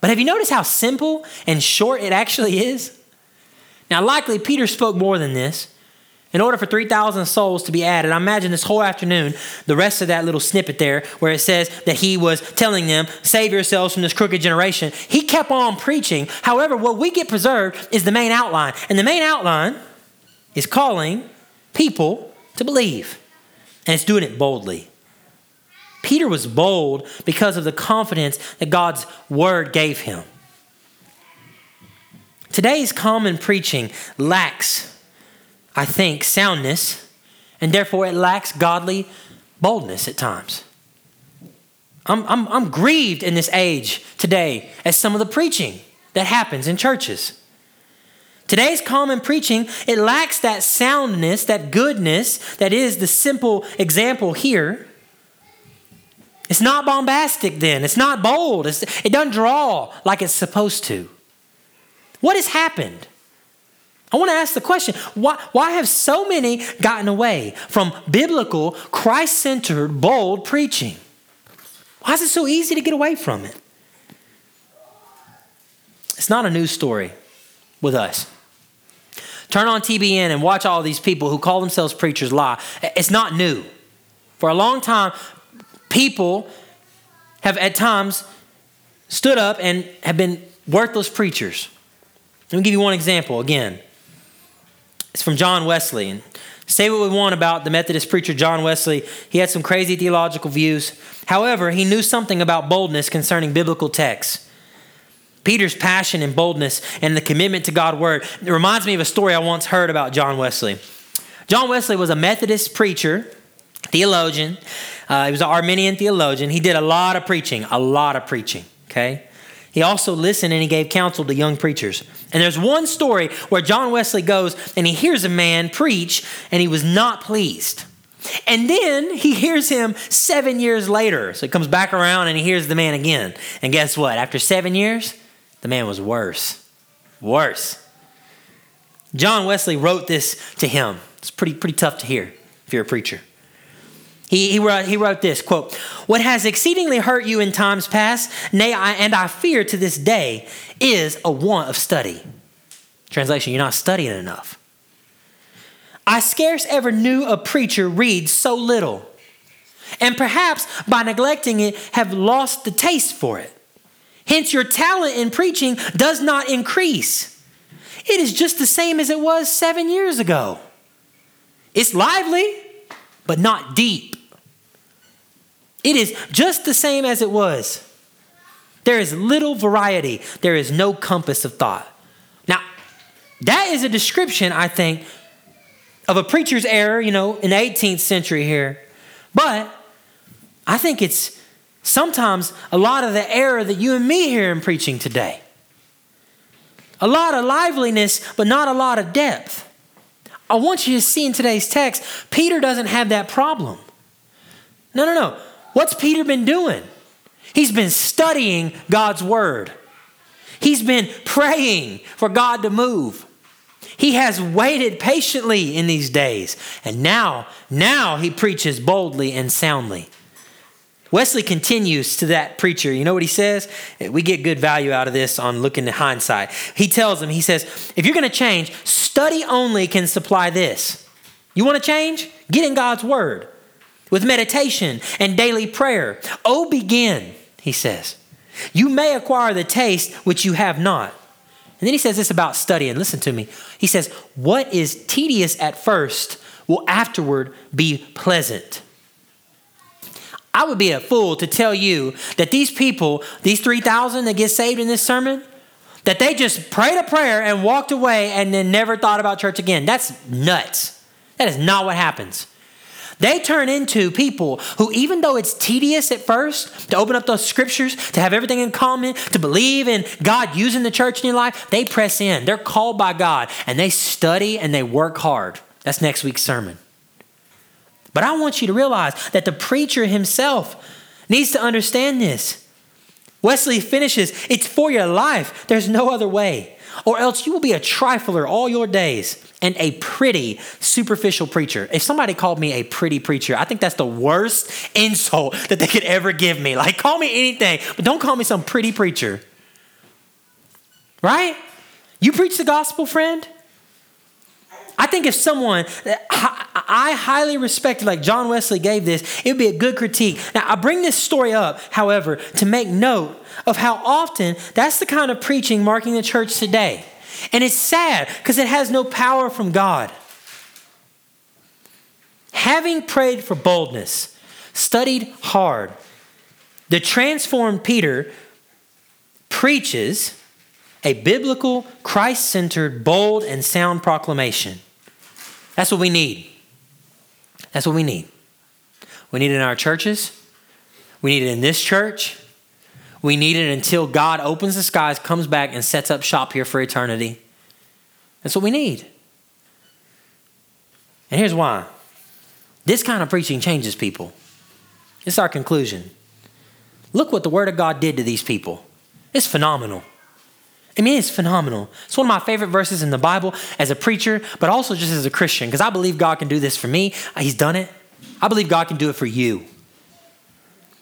[SPEAKER 1] But have you noticed how simple and short it actually is? Now, likely Peter spoke more than this. In order for 3,000 souls to be added, I imagine this whole afternoon, the rest of that little snippet there, where it says that he was telling them, Save yourselves from this crooked generation, he kept on preaching. However, what we get preserved is the main outline. And the main outline is calling people to believe. And it's doing it boldly. Peter was bold because of the confidence that God's word gave him. Today's common preaching lacks I think, soundness, and therefore it lacks godly boldness at times. I'm, I'm, I'm grieved in this age today at some of the preaching that happens in churches. Today's common preaching, it lacks that soundness, that goodness that is the simple example here. It's not bombastic then. It's not bold. It's, it doesn't draw like it's supposed to. What has happened? I want to ask the question why, why have so many gotten away from biblical, Christ centered, bold preaching? Why is it so easy to get away from it? It's not a news story with us. Turn on TBN and watch all these people who call themselves preachers lie. It's not new. For a long time, people have at times stood up and have been worthless preachers. Let me give you one example again. It's from John Wesley. And say what we want about the Methodist preacher John Wesley, he had some crazy theological views. However, he knew something about boldness concerning biblical texts. Peter's passion and boldness and the commitment to God's word it reminds me of a story I once heard about John Wesley. John Wesley was a Methodist preacher, theologian. Uh, he was an Arminian theologian. He did a lot of preaching, a lot of preaching, okay? He also listened and he gave counsel to young preachers. And there's one story where John Wesley goes and he hears a man preach and he was not pleased. And then he hears him seven years later. So he comes back around and he hears the man again. And guess what? After seven years, the man was worse. Worse. John Wesley wrote this to him. It's pretty, pretty tough to hear if you're a preacher. He, he, wrote, he wrote this quote, What has exceedingly hurt you in times past, nay, I, and I fear to this day, is a want of study. Translation, you're not studying enough. I scarce ever knew a preacher read so little, and perhaps by neglecting it have lost the taste for it. Hence, your talent in preaching does not increase. It is just the same as it was seven years ago. It's lively, but not deep. It is just the same as it was. There is little variety, there is no compass of thought. Now, that is a description, I think, of a preacher's error, you know, in the 18th century here. But I think it's sometimes a lot of the error that you and me hear in preaching today. A lot of liveliness, but not a lot of depth. I want you to see in today's text, Peter doesn't have that problem. No, no, no. What's Peter been doing? He's been studying God's word. He's been praying for God to move. He has waited patiently in these days. And now, now he preaches boldly and soundly. Wesley continues to that preacher. You know what he says? We get good value out of this on looking at hindsight. He tells him, he says, if you're going to change, study only can supply this. You want to change? Get in God's word with meditation and daily prayer. Oh, begin, he says. You may acquire the taste which you have not. And then he says this about studying. Listen to me. He says, What is tedious at first will afterward be pleasant. I would be a fool to tell you that these people, these 3,000 that get saved in this sermon, that they just prayed a prayer and walked away and then never thought about church again. That's nuts. That is not what happens. They turn into people who, even though it's tedious at first to open up those scriptures, to have everything in common, to believe in God using the church in your life, they press in. They're called by God and they study and they work hard. That's next week's sermon. But I want you to realize that the preacher himself needs to understand this. Wesley finishes, it's for your life. There's no other way. Or else you will be a trifler all your days and a pretty superficial preacher. If somebody called me a pretty preacher, I think that's the worst insult that they could ever give me. Like, call me anything, but don't call me some pretty preacher. Right? You preach the gospel, friend? I think if someone I highly respected, like John Wesley gave this, it would be a good critique. Now, I bring this story up, however, to make note of how often that's the kind of preaching marking the church today. And it's sad because it has no power from God. Having prayed for boldness, studied hard, the transformed Peter preaches a biblical, Christ centered, bold, and sound proclamation. That's what we need. That's what we need. We need it in our churches. We need it in this church. We need it until God opens the skies, comes back, and sets up shop here for eternity. That's what we need. And here's why this kind of preaching changes people. It's our conclusion. Look what the Word of God did to these people. It's phenomenal. I mean, it's phenomenal. It's one of my favorite verses in the Bible as a preacher, but also just as a Christian, because I believe God can do this for me. Uh, he's done it. I believe God can do it for you.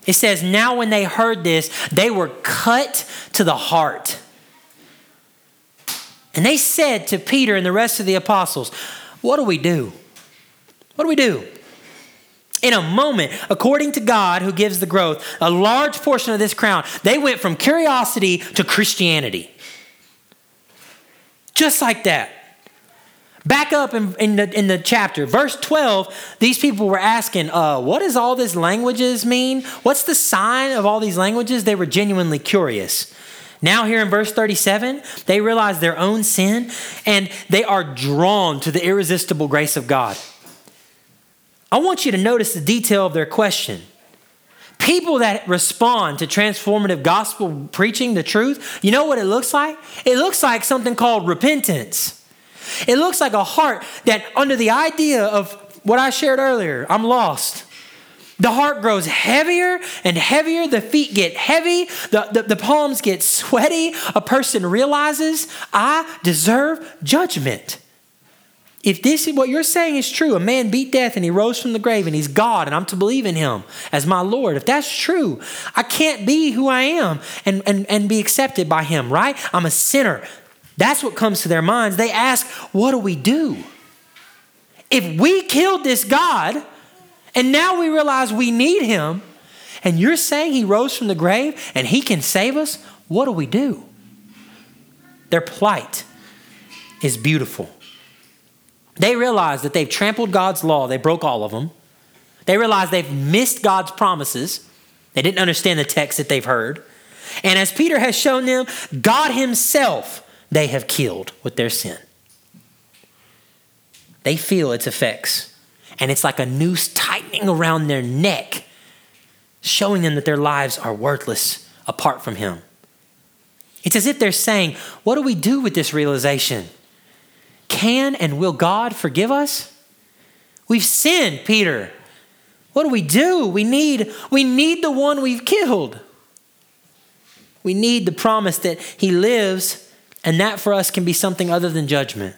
[SPEAKER 1] It says, Now when they heard this, they were cut to the heart. And they said to Peter and the rest of the apostles, What do we do? What do we do? In a moment, according to God who gives the growth, a large portion of this crowd, they went from curiosity to Christianity. Just like that. Back up in, in, the, in the chapter, verse 12, these people were asking, uh, What does all these languages mean? What's the sign of all these languages? They were genuinely curious. Now, here in verse 37, they realize their own sin and they are drawn to the irresistible grace of God. I want you to notice the detail of their question. People that respond to transformative gospel preaching, the truth, you know what it looks like? It looks like something called repentance. It looks like a heart that, under the idea of what I shared earlier, I'm lost. The heart grows heavier and heavier. The feet get heavy. The, the, the, palms get sweaty. A person realizes, I deserve judgment. If this is what you're saying is true, a man beat death and he rose from the grave and he's God and I'm to believe in him as my Lord. If that's true, I can't be who I am and, and, and be accepted by him, right? I'm a sinner. That's what comes to their minds. They ask, What do we do? If we killed this God and now we realize we need him, and you're saying he rose from the grave and he can save us, what do we do? Their plight is beautiful. They realize that they've trampled God's law, they broke all of them. They realize they've missed God's promises. They didn't understand the text that they've heard. And as Peter has shown them, God Himself they have killed with their sin. They feel its effects, and it's like a noose tightening around their neck, showing them that their lives are worthless apart from Him. It's as if they're saying, What do we do with this realization? Can and will God forgive us? We've sinned, Peter. What do we do? We need, we need the one we've killed. We need the promise that He lives and that for us can be something other than judgment.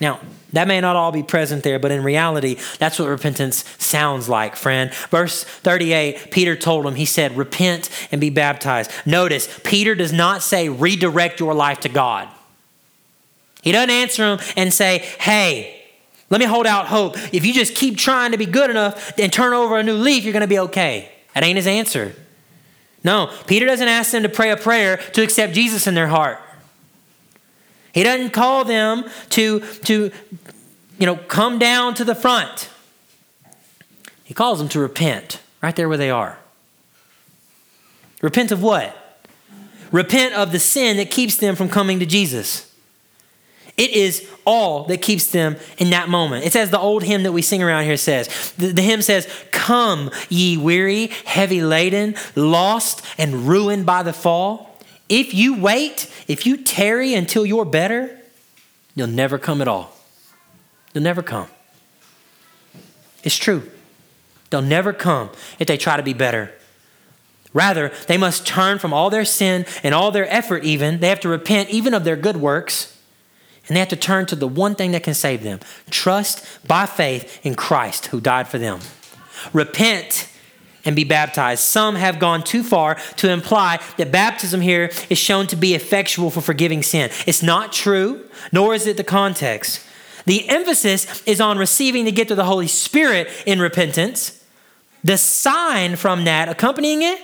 [SPEAKER 1] Now, that may not all be present there, but in reality, that's what repentance sounds like, friend. Verse 38, Peter told him, he said, Repent and be baptized. Notice, Peter does not say, Redirect your life to God. He doesn't answer them and say, Hey, let me hold out hope. If you just keep trying to be good enough and turn over a new leaf, you're going to be okay. That ain't his answer. No, Peter doesn't ask them to pray a prayer to accept Jesus in their heart. He doesn't call them to, to you know, come down to the front. He calls them to repent right there where they are. Repent of what? Repent of the sin that keeps them from coming to Jesus. It is all that keeps them in that moment. It's as the old hymn that we sing around here says. The, the, hymn says, Come, ye weary, heavy laden, lost and ruined by the fall. If you wait, if you tarry until you're better, you'll never come at all. You'll never come. It's true. They'll never come if they try to be better. Rather, they must turn from all their sin and all their effort, even. They have to repent even of their good works and they have to turn to the one thing that can save them trust by faith in Christ who died for them. Repent and be baptized. Some have gone too far to imply that baptism here is shown to be effectual for forgiving sin. It's not true, nor is it the context. The emphasis is on receiving the gift of the Holy Spirit in repentance. The sign from that accompanying it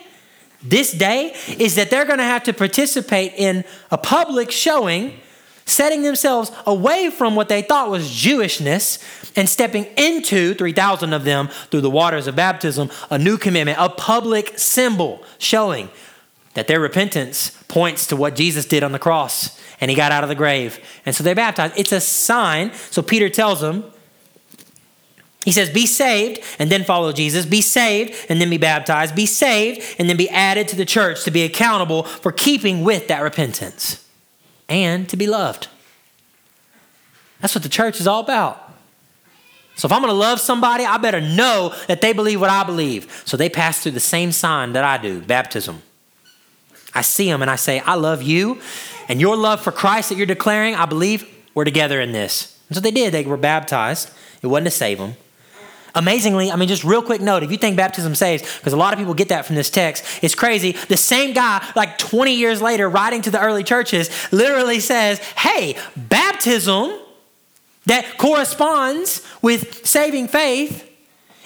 [SPEAKER 1] this day is that they're going to have to participate in a public showing setting themselves away from what they thought was Jewishness and stepping into 3,000 of them through the waters of baptism, a new commitment, a public symbol showing that their repentance points to what Jesus did on the cross and he got out of the grave. And so they baptized. It's a sign. So Peter tells them, he says, Be saved and then follow Jesus. Be saved and then be baptized. Be saved and then be added to the church to be accountable for keeping with that repentance and to be loved. That's what the church is all about. So if I'm going to love somebody, I better know that they believe what I believe. So they pass through the same sign that I do baptism. I see them and I say, I love you, and your love for Christ that you're declaring, I believe we're together in this. And so they did. They were baptized. It wasn't to save them, Amazingly, I mean, just real quick note if you think baptism saves, because a lot of people get that from this text, it's crazy. The same guy, like 20 years later, writing to the early churches, literally says, hey, baptism that corresponds with saving faith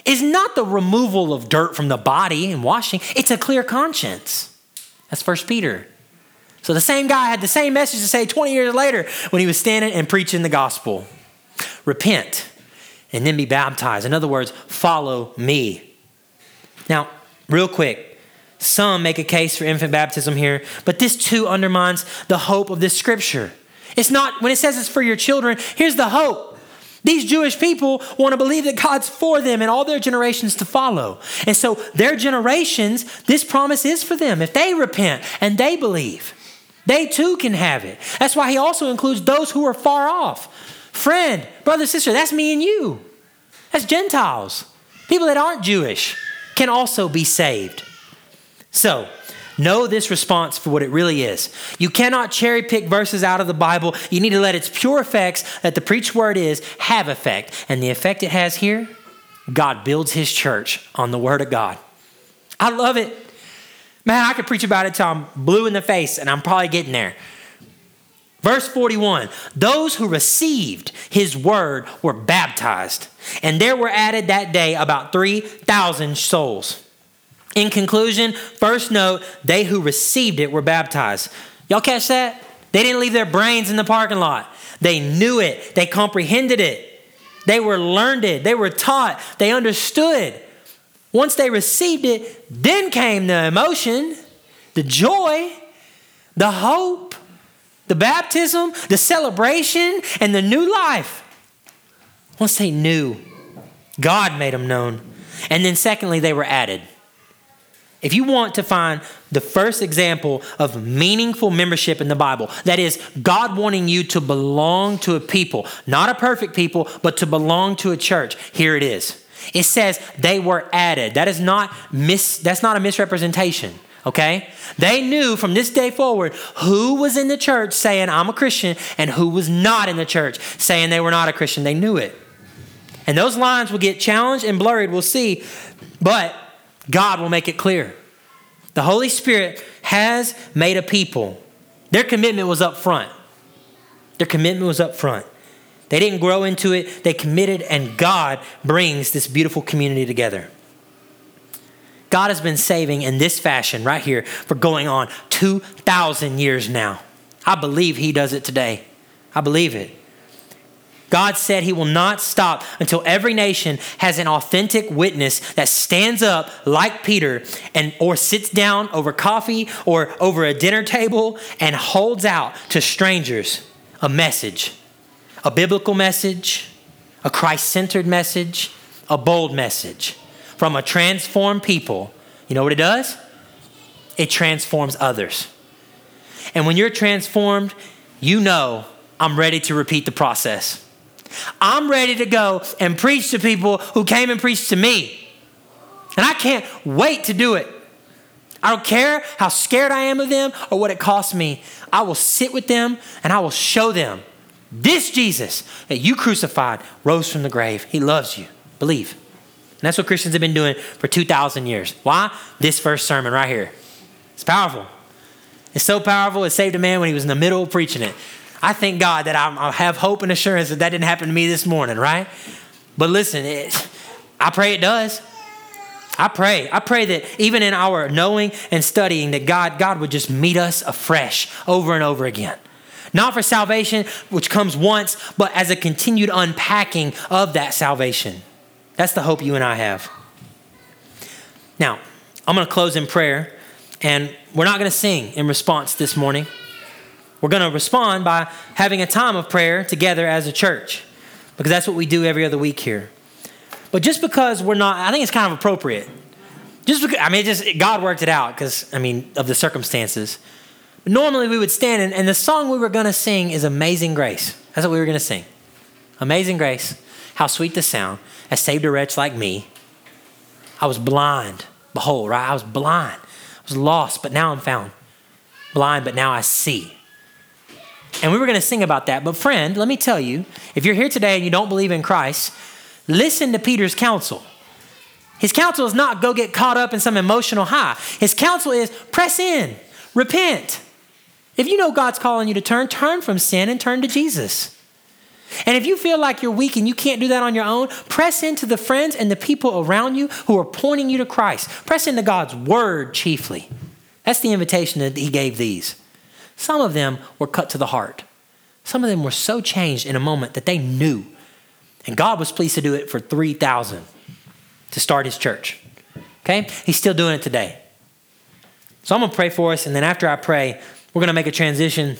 [SPEAKER 1] is not the removal of dirt from the body and washing, it's a clear conscience. That's First Peter. So the same guy had the same message to say 20 years later when he was standing and preaching the gospel. Repent and then be baptized. In other words, follow me. Now, real quick, some make a case for infant baptism here, but this too undermines the hope of this scripture. It's not, when it says it's for your children, here's the hope These Jewish people want to believe that God's for them and all their generations to follow. And so, their generations, this promise is for them. If they repent and they believe, they too can have it. That's why he also includes those who are far off. Friend, brother, sister, that's me and you. That's Gentiles. People that aren't Jewish can also be saved. So, Know this response for what it really is. You cannot cherry pick verses out of the Bible. You need to let its pure effects that the preached word is have effect. And the effect it has here, God builds his church on the word of God. I love it. Man, I could preach about it till I'm blue in the face, and I'm probably getting there. Verse 41 Those who received his word were baptized, and there were added that day about 3,000 souls. In conclusion, first note, they who received it were baptized. Y'all catch that? They didn't leave their brains in the parking lot. They knew it, they comprehended it, they were learned it, they were taught, they understood. Once they received it, then came the emotion, the joy, the hope, the baptism, the celebration, and the new life. Once they knew, God made them known. And then, secondly, they were added. If you want to find the first example of meaningful membership in the Bible, that is, God wanting you to belong to a people, not a perfect people, but to belong to a church, here it is. It says they were added. That is not mis, that's not a misrepresentation. Okay? They knew from this day forward who was in the church saying, I'm a Christian, and who was not in the church saying they were not a Christian. They knew it. And those lines will get challenged and blurred, we'll see. But God will make it clear. The Holy Spirit has made a people. Their commitment was up front. Their commitment was up front. They didn't grow into it, they committed, and God brings this beautiful community together. God has been saving in this fashion right here for going on 2,000 years now. I believe He does it today. I believe it. God said he will not stop until every nation has an authentic witness that stands up like Peter and or sits down over coffee or over a dinner table and holds out to strangers a message. A biblical message, a Christ-centered message, a bold message from a transformed people. You know what it does? It transforms others. And when you're transformed, you know I'm ready to repeat the process. I'm ready to go and preach to people who came and preached to me. And I can't wait to do it. I don't care how scared I am of them or what it costs me. I will sit with them and I will show them this Jesus that you crucified rose from the grave. He loves you. Believe. And that's what Christians have been doing for 2,000 years. Why? This first sermon right here. It's powerful. It's so powerful, it saved a man when he was in the middle of preaching it. I thank God that I, have hope and assurance that that didn't happen to me this morning, right? But listen, it, I pray it does. I pray. I pray that even in our knowing and studying that God, God would just meet us afresh over and over again. Not for salvation, which comes once, but as a continued unpacking of that salvation. That's the hope you and I have. Now, I'm going to close in prayer, and we're not going to sing in response this morning. We're going to respond by having a time of prayer together as a church because that's what we do every other week here. But just because we're not, I think it's kind of appropriate. Just because, I mean, just God worked it out because, I mean, of the circumstances. Normally we would stand and, and the song we were going to sing is Amazing Grace. That's what we were going to sing. Amazing Grace, how sweet the sound has saved a wretch like me. I was blind, behold, right? I was blind. I was lost, but now I'm found. Blind, but now I see. And we were going to sing about that. But, friend, let me tell you if you're here today and you don't believe in Christ, listen to Peter's counsel. His counsel is not go get caught up in some emotional high. His counsel is press in, repent. If you know God's calling you to turn, turn from sin and turn to Jesus. And if you feel like you're weak and you can't do that on your own, press into the friends and the people around you who are pointing you to Christ. Press into God's word chiefly. That's the invitation that he gave these. Some of them were cut to the heart. Some of them were so changed in a moment that they knew. And God was pleased to do it for 3,000 to start his church. Okay? He's still doing it today. So I'm going to pray for us. And then after I pray, we're going to make a transition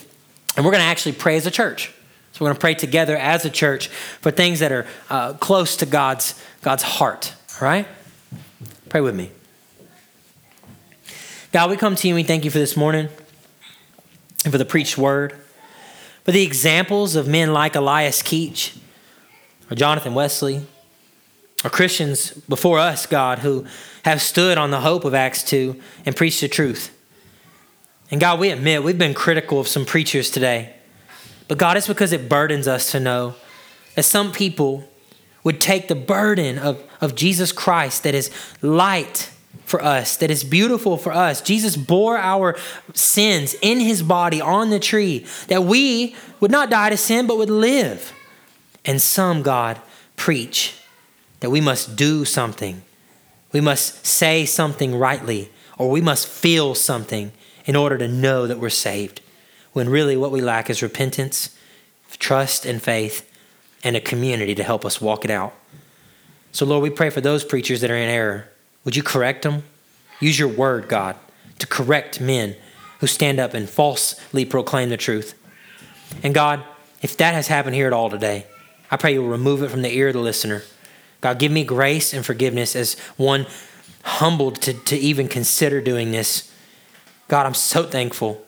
[SPEAKER 1] and we're going to actually pray as a church. So we're going to pray together as a church for things that are uh, close to God's, God's heart. All right? Pray with me. God, we come to you and we thank you for this morning and for the preached word, for the examples of men like Elias Keach or Jonathan Wesley, or Christians before us, God, who have stood on the hope of Acts 2 and preached the truth. And God, we admit we've been critical of some preachers today. But God, it's because it burdens us to know that some people would take the burden of, of Jesus Christ that is light for us, that is beautiful for us. Jesus bore our sins in his body on the tree, that we would not die to sin, but would live. And some, God, preach that we must do something. We must say something rightly, or we must feel something in order to know that we're saved. When really what we lack is repentance, trust, and faith, and a community to help us walk it out. So, Lord, we pray for those preachers that are in error. Would you correct them? Use your word, God, to correct men who stand up and falsely proclaim the truth. And God, if that has happened here at all today, I pray you'll remove it from the ear of the listener. God, give me grace and forgiveness as one humbled to, to even consider doing this. God, I'm so thankful.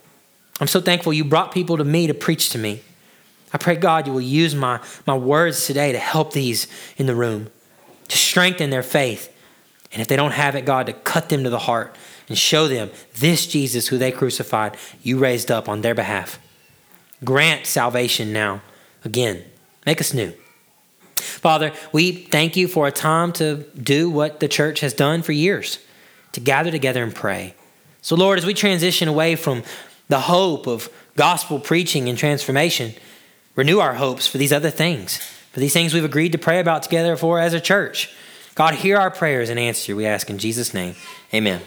[SPEAKER 1] I'm so thankful you brought people to me to preach to me. I pray, God, you will use my, my words today to help these in the room, to strengthen their faith. And if they don't have it, God, to cut them to the heart and show them this Jesus who they crucified, you raised up on their behalf. Grant salvation now. Again, make us new. Father, we thank you for a time to do what the church has done for years to gather together and pray. So, Lord, as we transition away from the hope of gospel preaching and transformation, renew our hopes for these other things, for these things we've agreed to pray about together for as a church. God, hear our prayers and answer. We ask in Jesus' name. Amen.